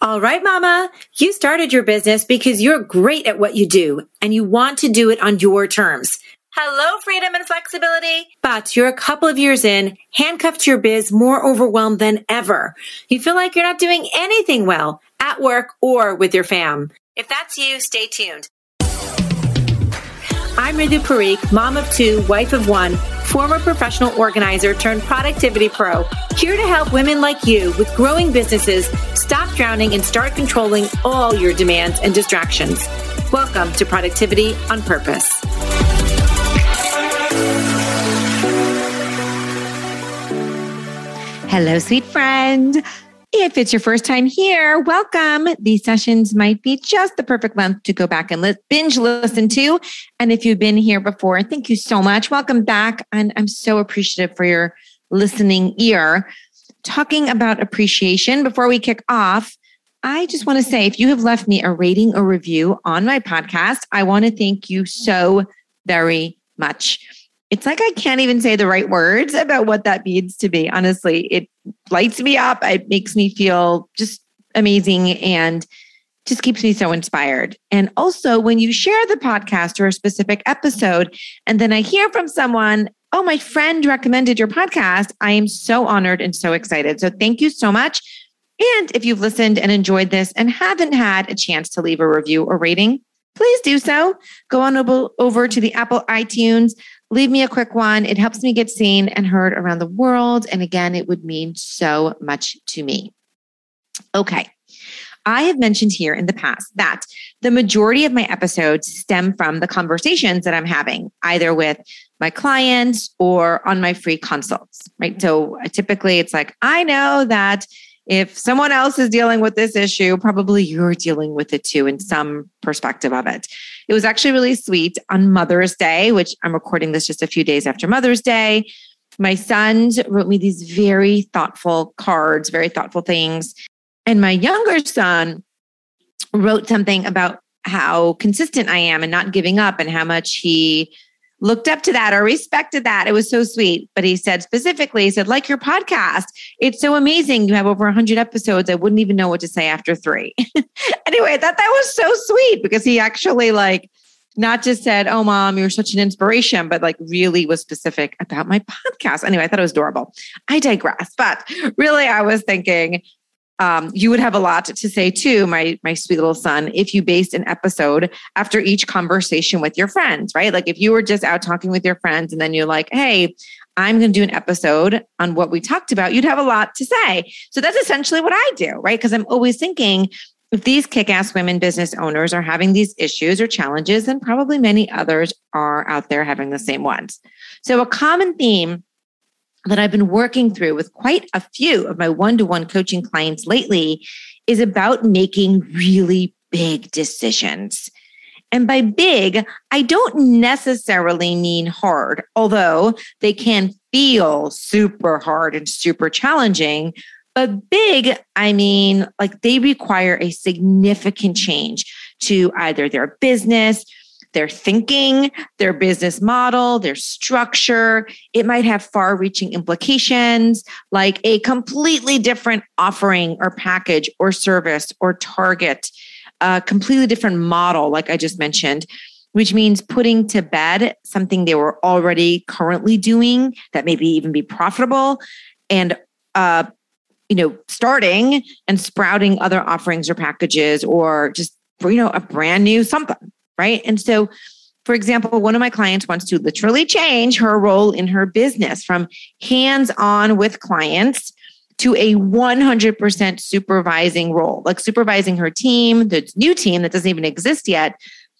All right, mama. You started your business because you're great at what you do and you want to do it on your terms. Hello, freedom and flexibility. But you're a couple of years in, handcuffed to your biz, more overwhelmed than ever. You feel like you're not doing anything well at work or with your fam. If that's you, stay tuned. I'm Ritu Parikh, mom of two, wife of one, former professional organizer turned productivity pro, here to help women like you with growing businesses stop drowning and start controlling all your demands and distractions. Welcome to Productivity on Purpose. Hello, sweet friend. If it's your first time here, welcome. These sessions might be just the perfect length to go back and li- binge listen to. And if you've been here before, thank you so much. Welcome back. And I'm so appreciative for your listening ear. Talking about appreciation, before we kick off, I just want to say if you have left me a rating or review on my podcast, I want to thank you so very much it's like I can't even say the right words about what that means to me. Honestly, it lights me up. It makes me feel just amazing and just keeps me so inspired. And also, when you share the podcast or a specific episode, and then I hear from someone, oh, my friend recommended your podcast, I am so honored and so excited. So, thank you so much. And if you've listened and enjoyed this and haven't had a chance to leave a review or rating, please do so. Go on over, to the Apple iTunes, leave me a quick one. It helps me get seen and heard around the world. And again, it would mean so much to me. Okay. I have mentioned here in the past that the majority of my episodes stem from the conversations that I'm having, either with my clients or on my free consults, right? So uh, typically it's like, I know that if someone else is dealing with this issue, probably you're dealing with it too in some perspective of it. It was actually really sweet on Mother's Day, which I'm recording this just a few days after Mother's Day. My sons wrote me these very thoughtful cards, very thoughtful things. And my younger son wrote something about how consistent I am and not giving up and how much he looked up to that or respected that. It was so sweet. But he said specifically, he said, like your podcast, it's so amazing. You have over 100 episodes. I wouldn't even know what to say after three. anyway, I thought that was so sweet because he actually like not just said, oh, mom, you're such an inspiration, but like really was specific about my podcast. Anyway, I thought it was adorable. I digress. But really, I was thinking, um, you would have a lot to say too, my my sweet little son, if you based an episode after each conversation with your friends, right? Like if you were just out talking with your friends and then you're like, hey, I'm going to do an episode on what we talked about, you'd have a lot to say. So that's essentially what I do, right? Because I'm always thinking if these kick ass women business owners are having these issues or challenges, then probably many others are out there having the same ones. So a common theme that I've been working through with quite a few of my one to one coaching clients lately is about making really big decisions. And by big, I don't necessarily mean hard, although they can feel super hard and super challenging. But big, I mean, like they require a significant change to either their business, their thinking, their business model, their structure. It might have far reaching implications like a completely different offering or package or service or target, a completely different model, like I just mentioned. Which means putting to bed something they were already currently doing that maybe even be profitable and uh, you know, starting and sprouting other offerings or packages or just, you know, a brand new something right? And so, for example, one of my clients wants to literally change her role in her business from hands on with clients to a 100% supervising role, like supervising her team, the new team that doesn't even exist yet,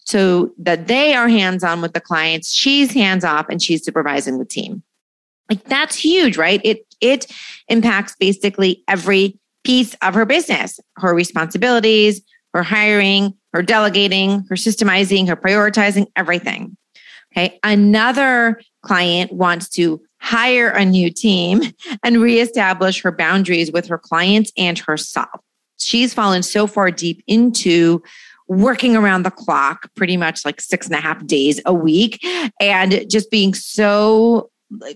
so that they are hands on with the clients, she's hands off and she's supervising the team. Like that's huge, right? It it impacts basically every piece of her business, her responsibilities, her hiring, her delegating, her systemizing, her prioritizing, everything. Okay. Another client wants to hire a new team and reestablish her boundaries with her clients and herself. She's fallen so far deep into working around the clock, pretty much like six and a half days a week, and just being so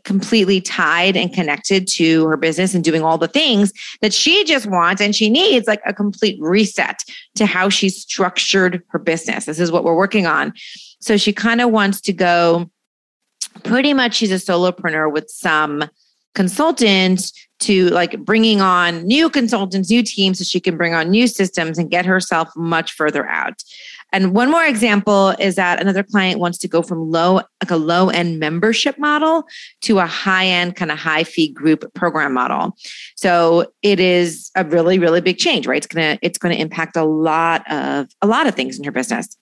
completely tied and connected to her business and doing all the things that she just wants and she needs like a complete reset to how she structured her business. This is what we're working on. So she kind of wants to go pretty much she's a solopreneur with some consultants to like bringing on new consultants, new teams so she can bring on new systems and get herself much further out. And one more example is that another client wants to go from low, like a low end membership model to a high end kind of high fee group program model. So it is a really, really big change, right? It's gonna, it's gonna impact a lot of a lot of things in her business.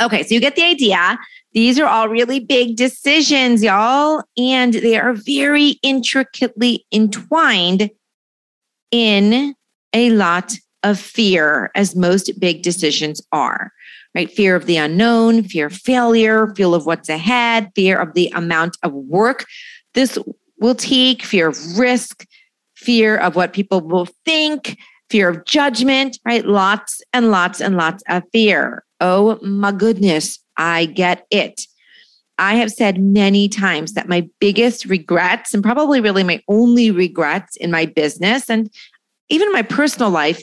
Okay, so you get the idea. These are all really big decisions, y'all, and they are very intricately entwined in a lot of fear, as most big decisions are right? Fear of the unknown, fear of failure, fear of what's ahead, fear of the amount of work this will take, fear of risk, fear of what people will think, fear of judgment, right? Lots and lots and lots of fear. Oh my goodness, I get it. I have said many times that my biggest regrets, and probably really my only regrets in my business and even my personal life,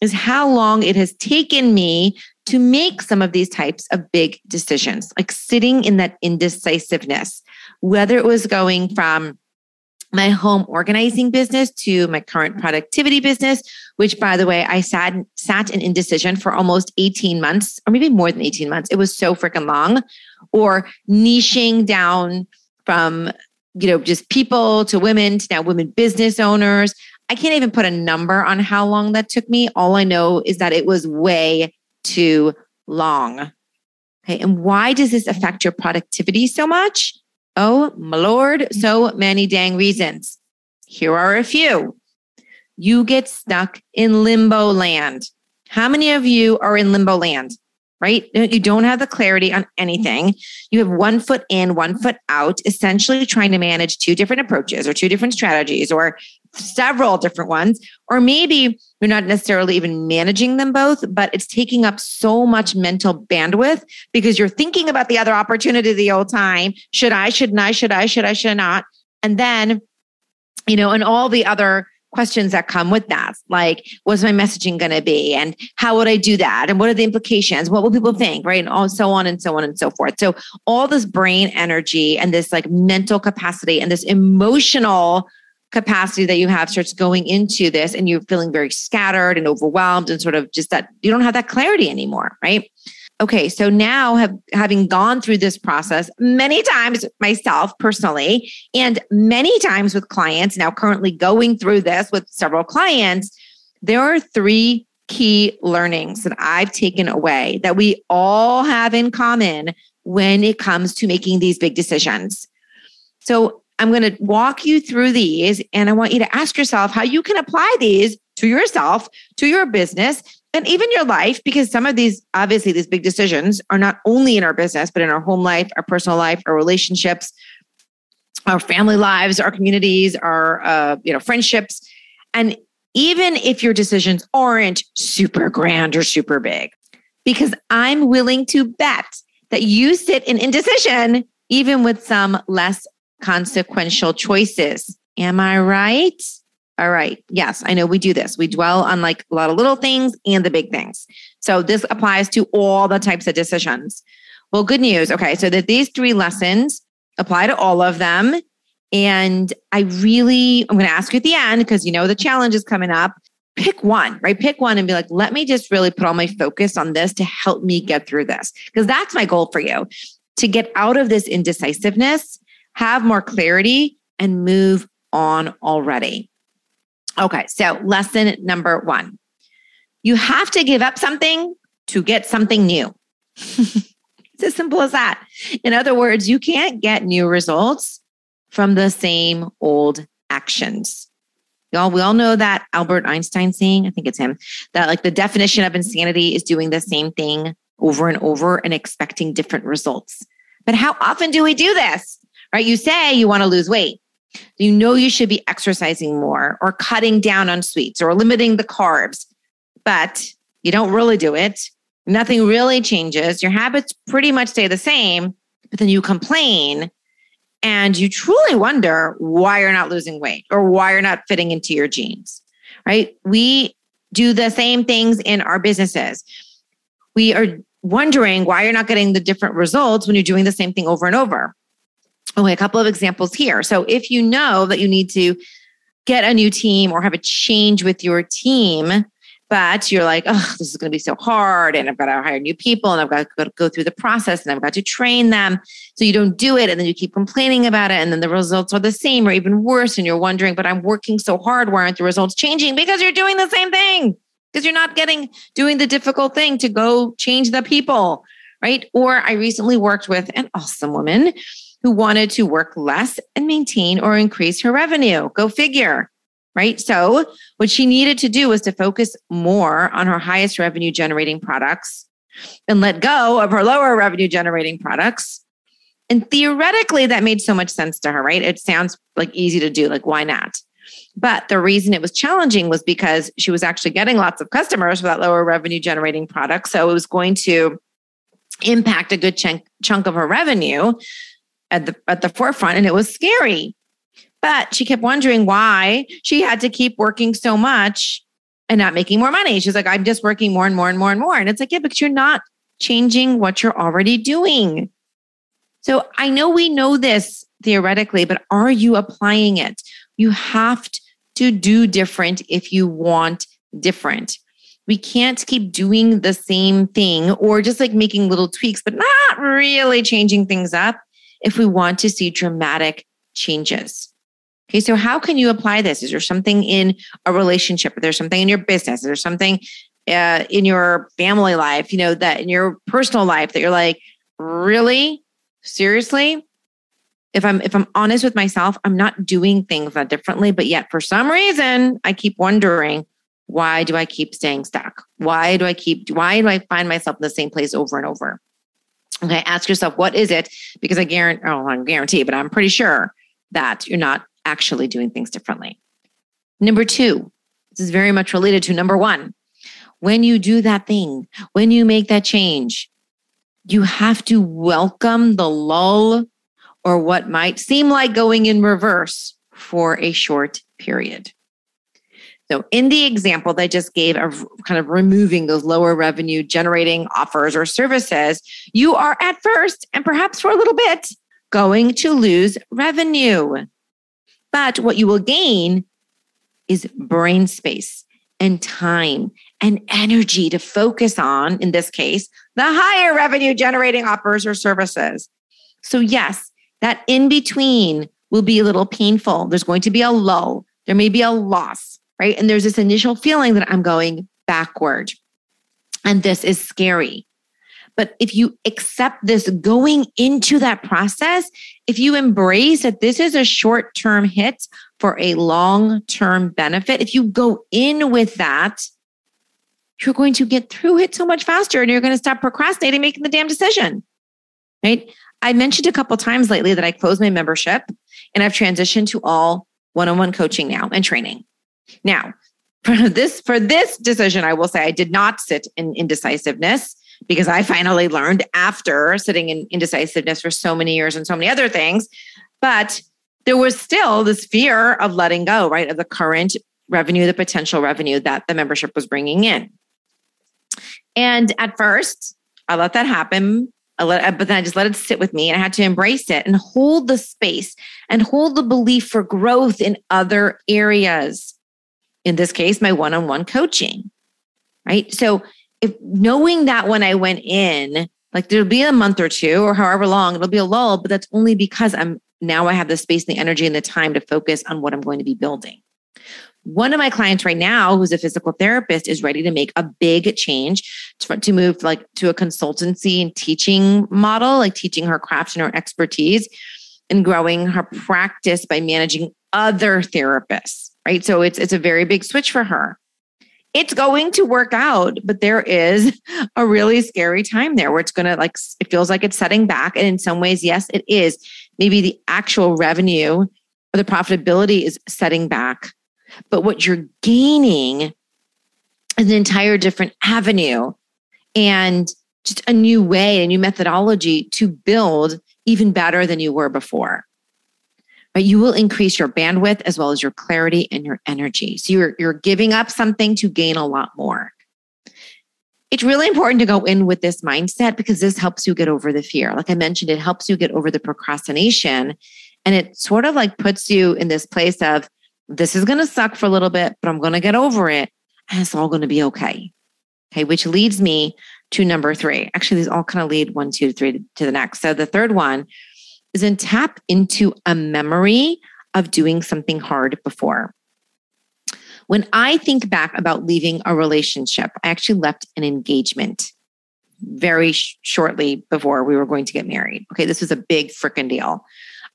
is how long it has taken me to make some of these types of big decisions, like sitting in that indecisiveness, whether it was going from my home organizing business to my current productivity business, which by the way, I sat, sat in indecision for almost 18 months, or maybe more than 18 months. It was so freaking long. Or niching down from, you know, just people to women to now women business owners. I can't even put a number on how long that took me. All I know is that it was way too long. Okay. And why does this affect your productivity so much? Oh, my Lord, so many dang reasons. Here are a few. You get stuck in limbo land. How many of you are in limbo land? Right? You don't have the clarity on anything. You have one foot in, one foot out, essentially trying to manage two different approaches or two different strategies or several different ones. Or maybe you're not necessarily even managing them both, but it's taking up so much mental bandwidth because you're thinking about the other opportunity the whole time. Should I, shouldn't I, should I, should I, should not? And then, you know, and all the other questions that come with that like what's my messaging going to be? And how would i do that? And what are the implications? What will people think? Right? And all so on and so on and so forth. So all this brain energy and this like mental capacity and this emotional capacity that you have starts going into this and you're feeling very scattered and overwhelmed and sort of just that you don't have that clarity anymore, right? Okay, so now have having gone through this process many times myself personally and many times with clients, now currently going through this with several clients, there are three key learnings that I've taken away that we all have in common when it comes to making these big decisions. So I'm going to walk you through these and I want you to ask yourself how you can apply these to yourself, to your business, and even your life, because some of these, obviously, these big decisions are not only in our business, but in our home life, our personal life, our relationships, our family lives, our communities, our uh, you know friendships, and even if your decisions aren't super grand or super big, because I'm willing to bet that you sit in indecision even with some less consequential choices. Am I right? All right. Yes, I know we do this. We dwell on like a lot of little things and the big things. So this applies to all the types of decisions. Well, good news. Okay. So that these three lessons apply to all of them. And I really, I'm going to ask you at the end because you know the challenge is coming up. Pick one, right? Pick one and be like, let me just really put all my focus on this to help me get through this. Because that's my goal for you to get out of this indecisiveness have more clarity, and move on already. Okay, so lesson number one you have to give up something to get something new. it's as simple as that. In other words, you can't get new results from the same old actions. Y'all, we all know that Albert Einstein saying, I think it's him, that like the definition of insanity is doing the same thing over and over and expecting different results. But how often do we do this? Right? You say you want to lose weight. You know you should be exercising more or cutting down on sweets or limiting the carbs, but you don't really do it. Nothing really changes. Your habits pretty much stay the same, but then you complain and you truly wonder why you're not losing weight or why you're not fitting into your jeans, right? We do the same things in our businesses. We are wondering why you're not getting the different results when you're doing the same thing over and over. Okay, a couple of examples here. So if you know that you need to get a new team or have a change with your team, but you're like, oh, this is going to be so hard. And I've got to hire new people and I've got to go through the process and I've got to train them. So you don't do it. And then you keep complaining about it. And then the results are the same or even worse. And you're wondering, but I'm working so hard. Why aren't the results changing? Because you're doing the same thing. Because you're not getting, doing the difficult thing to go change the people. Right. Or I recently worked with an awesome woman who wanted to work less and maintain or increase her revenue. Go figure right? So, what she needed to do was to focus more on her highest revenue generating products and let go of her lower revenue generating products. And theoretically, that made so much sense to her, right? It sounds like easy to do, like, why not? But the reason it was challenging was because she was actually getting lots of customers for that lower revenue generating product. So it was going to impact a good chunk, chunk of her revenue at the at the forefront and it was scary but she kept wondering why she had to keep working so much and not making more money. She's like, I'm just working more and more and more and more. And it's like, yeah, but you're not changing what you're already doing. So I know we know this theoretically, but are you applying it? You have to do different if you want different. We can't keep doing the same thing or just like making little tweaks, but not really changing things up if we want to see dramatic changes. Okay, so how can you apply this? Is there something in a relationship? Is there something in your business? Is there something uh, in your family life, you know, that in your personal life that you're like, really? Seriously? If I'm if I'm honest with myself, I'm not doing things that differently, but yet for some reason I keep wondering, why do I keep staying stuck? Why do I keep why do I find myself in the same place over and over? Okay, ask yourself, what is it? Because I guarantee, oh, I guarantee, but I'm pretty sure that you're not actually doing things differently. Number two, this is very much related to number one. When you do that thing, when you make that change, you have to welcome the lull or what might seem like going in reverse for a short period. So, in the example that I just gave of kind of removing those lower revenue generating offers or services, you are at first and perhaps for a little bit going to lose revenue. But what you will gain is brain space and time and energy to focus on, in this case, the higher revenue generating offers or services. So, yes, that in between will be a little painful. There's going to be a lull, there may be a loss, right? And there's this initial feeling that I'm going backward. And this is scary. But if you accept this going into that process, if you embrace that this is a short term hit for a long term benefit, if you go in with that, you're going to get through it so much faster and you're going to stop procrastinating making the damn decision. Right? I mentioned a couple times lately that I closed my membership and I've transitioned to all one-on-one coaching now and training. Now, for this for this decision, I will say I did not sit in indecisiveness because I finally learned after sitting in indecisiveness for so many years and so many other things. But there was still this fear of letting go, right, of the current revenue, the potential revenue that the membership was bringing in. And at first, I let that happen. I let, but then I just let it sit with me and I had to embrace it and hold the space and hold the belief for growth in other areas. In this case, my one on one coaching, right? So if knowing that when I went in, like there'll be a month or two or however long, it'll be a lull, but that's only because I'm now I have the space, and the energy, and the time to focus on what I'm going to be building. One of my clients right now, who's a physical therapist, is ready to make a big change to, to move like to a consultancy and teaching model, like teaching her craft and her expertise and growing her practice by managing other therapists. Right. So it's it's a very big switch for her it's going to work out, but there is a really scary time there where it's going to like, it feels like it's setting back. And in some ways, yes, it is. Maybe the actual revenue or the profitability is setting back. But what you're gaining is an entire different avenue and just a new way, a new methodology to build even better than you were before. Right? You will increase your bandwidth as well as your clarity and your energy. So you're you're giving up something to gain a lot more. It's really important to go in with this mindset because this helps you get over the fear. Like I mentioned, it helps you get over the procrastination and it sort of like puts you in this place of this is going to suck for a little bit, but I'm going to get over it and it's all going to be okay. Okay, which leads me to number three. Actually, these all kind of lead one, two, three to the next. So the third one is then tap into a memory of doing something hard before. When I think back about leaving a relationship, I actually left an engagement very sh- shortly before we were going to get married. Okay, this was a big freaking deal.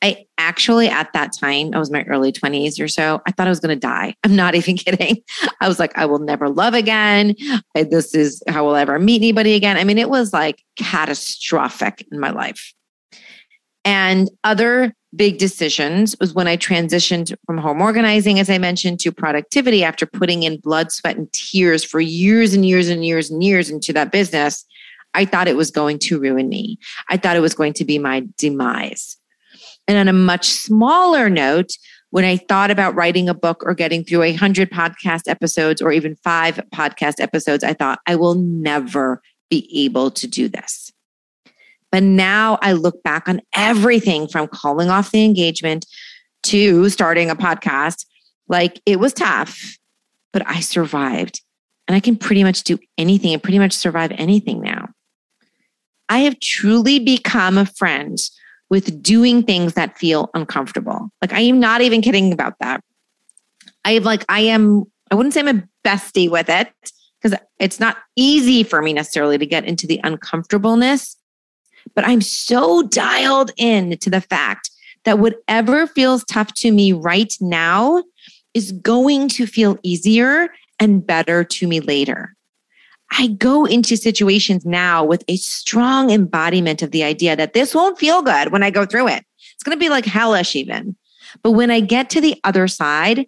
I actually, at that time, I was my early 20s or so, I thought I was going to die. I'm not even kidding. I was like, I will never love again. This is how we'll ever meet anybody again. I mean, it was like catastrophic in my life. And other big decisions was when I transitioned from home organizing, as I mentioned, to productivity after putting in blood, sweat, and tears for years and years and years and years into that business. I thought it was going to ruin me. I thought it was going to be my demise. And on a much smaller note, when I thought about writing a book or getting through a hundred podcast episodes or even five podcast episodes, I thought I will never be able to do this. But now I look back on everything from calling off the engagement to starting a podcast. Like it was tough, but I survived. And I can pretty much do anything and pretty much survive anything now. I have truly become a friend with doing things that feel uncomfortable. Like I am not even kidding about that. I have like I am I wouldn't say I'm a bestie with it because it's not easy for me necessarily to get into the uncomfortableness, but I'm so dialed in to the fact that whatever feels tough to me right now is going to feel easier and better to me later. I go into situations now with a strong embodiment of the idea that this won't feel good when I go through it. It's going to be like hellish, even. But when I get to the other side,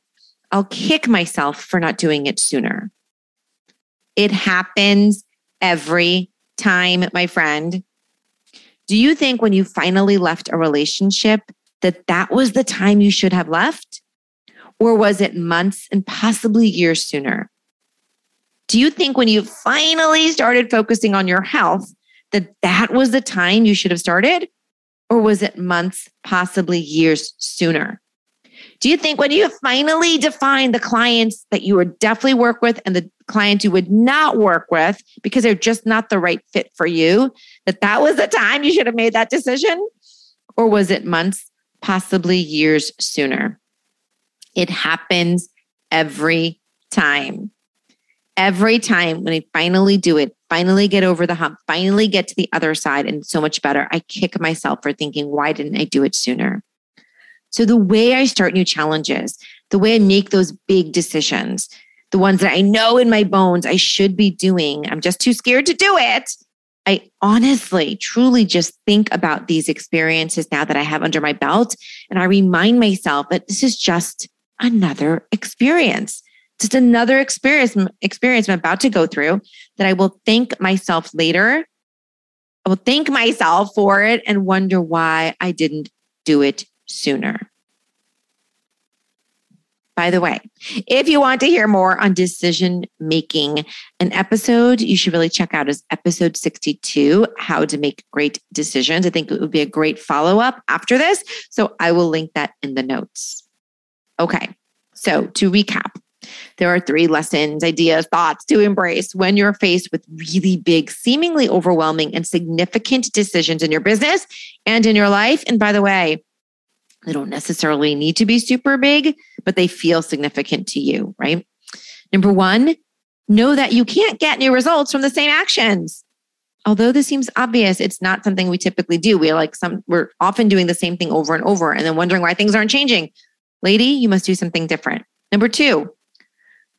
I'll kick myself for not doing it sooner. It happens every time, my friend. Do you think when you finally left a relationship that that was the time you should have left? Or was it months and possibly years sooner? Do you think when you finally started focusing on your health that that was the time you should have started? Or was it months, possibly years sooner? Do you think when you finally define the clients that you would definitely work with and the clients you would not work with because they're just not the right fit for you, that that was the time you should have made that decision? Or was it months, possibly years sooner? It happens every time every time when I finally do it, finally get over the hump, finally get to the other side and so much better, I kick myself for thinking, why didn't I do it sooner? So the way I start new challenges, the way I make those big decisions, the ones that I know in my bones I should be doing, I'm just too scared to do it. I honestly, truly just think about these experiences now that I have under my belt. And I remind myself that this is just another experience just another experience experience I'm about to go through that I will thank myself later. I will thank myself for it and wonder why I didn't do it sooner. By the way, if you want to hear more on decision making, an episode you should really check out is episode 62 How to Make Great Decisions. I think it would be a great follow up after this. So I will link that in the notes. Okay, so to recap, there are three lessons, ideas, thoughts to embrace when you're faced with really big, seemingly overwhelming, and significant decisions in your business and in your life. And by the way, they don't necessarily need to be super big, but they feel significant to you, right? Number one, know that you can't get new results from the same actions. Although this seems obvious, it's not something we typically do. We're like some, we're often doing the same thing over and over and then wondering why things aren't changing. Lady, you must do something different. Number two,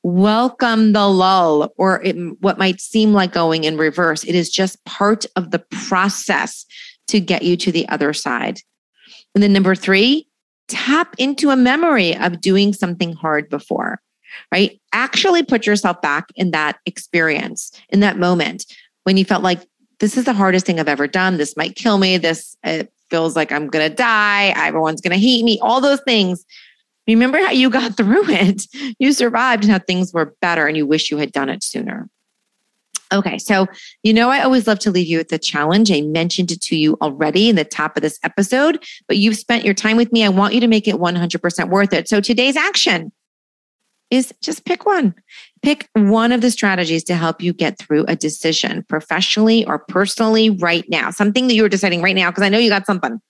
welcome the lull or it, what might seem like going in reverse. It is just part of the process to get you to the other side. And then number three, tap into a memory of doing something hard before, right? Actually put yourself back in that experience, in that moment when you felt like this is the hardest thing I've ever done. This might kill me. This it feels like I'm going to die. Everyone's going to hate me, all those things. Remember how you got through it. You survived and how things were better and you wish you had done it sooner. Okay, so you know, I always love to leave you with a challenge. I mentioned it to you already in the top of this episode, but you've spent your time with me. I want you to make it 100% worth it. So today's action is just pick one. Pick one of the strategies to help you get through a decision professionally or personally right now, something that you're deciding right now, because I know you got something,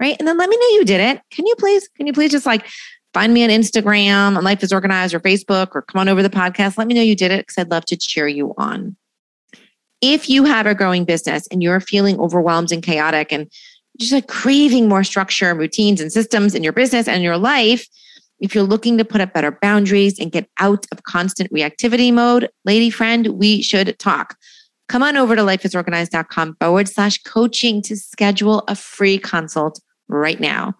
right? And then let me know you did it. Can you please, can you please just like find me on Instagram on Life is Organized or Facebook or come on over the podcast? Let me know you did it because I'd love to cheer you on. If you have a growing business and you're feeling overwhelmed and chaotic and just like craving more structure and routines and systems in your business and your life, if you're looking to put up better boundaries and get out of constant reactivity mode, lady friend, we should talk. Come on over to lifeisorganized.com forward slash coaching to schedule a free consult right now.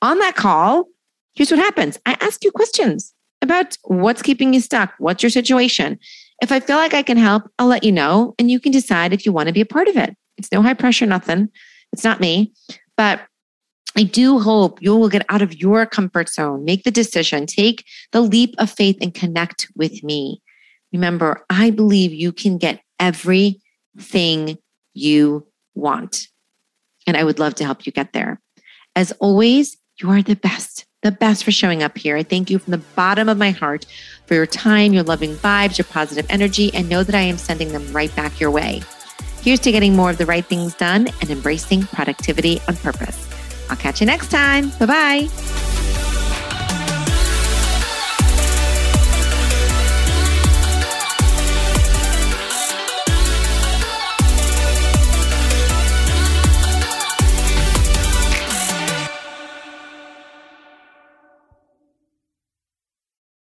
On that call, here's what happens I ask you questions about what's keeping you stuck, what's your situation. If I feel like I can help, I'll let you know, and you can decide if you want to be a part of it. It's no high pressure, nothing. It's not me. But I do hope you will get out of your comfort zone, make the decision, take the leap of faith, and connect with me. Remember, I believe you can get everything you want. And I would love to help you get there. As always, you are the best, the best for showing up here. I thank you from the bottom of my heart for your time, your loving vibes, your positive energy, and know that I am sending them right back your way. Here's to getting more of the right things done and embracing productivity on purpose. I'll catch you next time. Bye bye.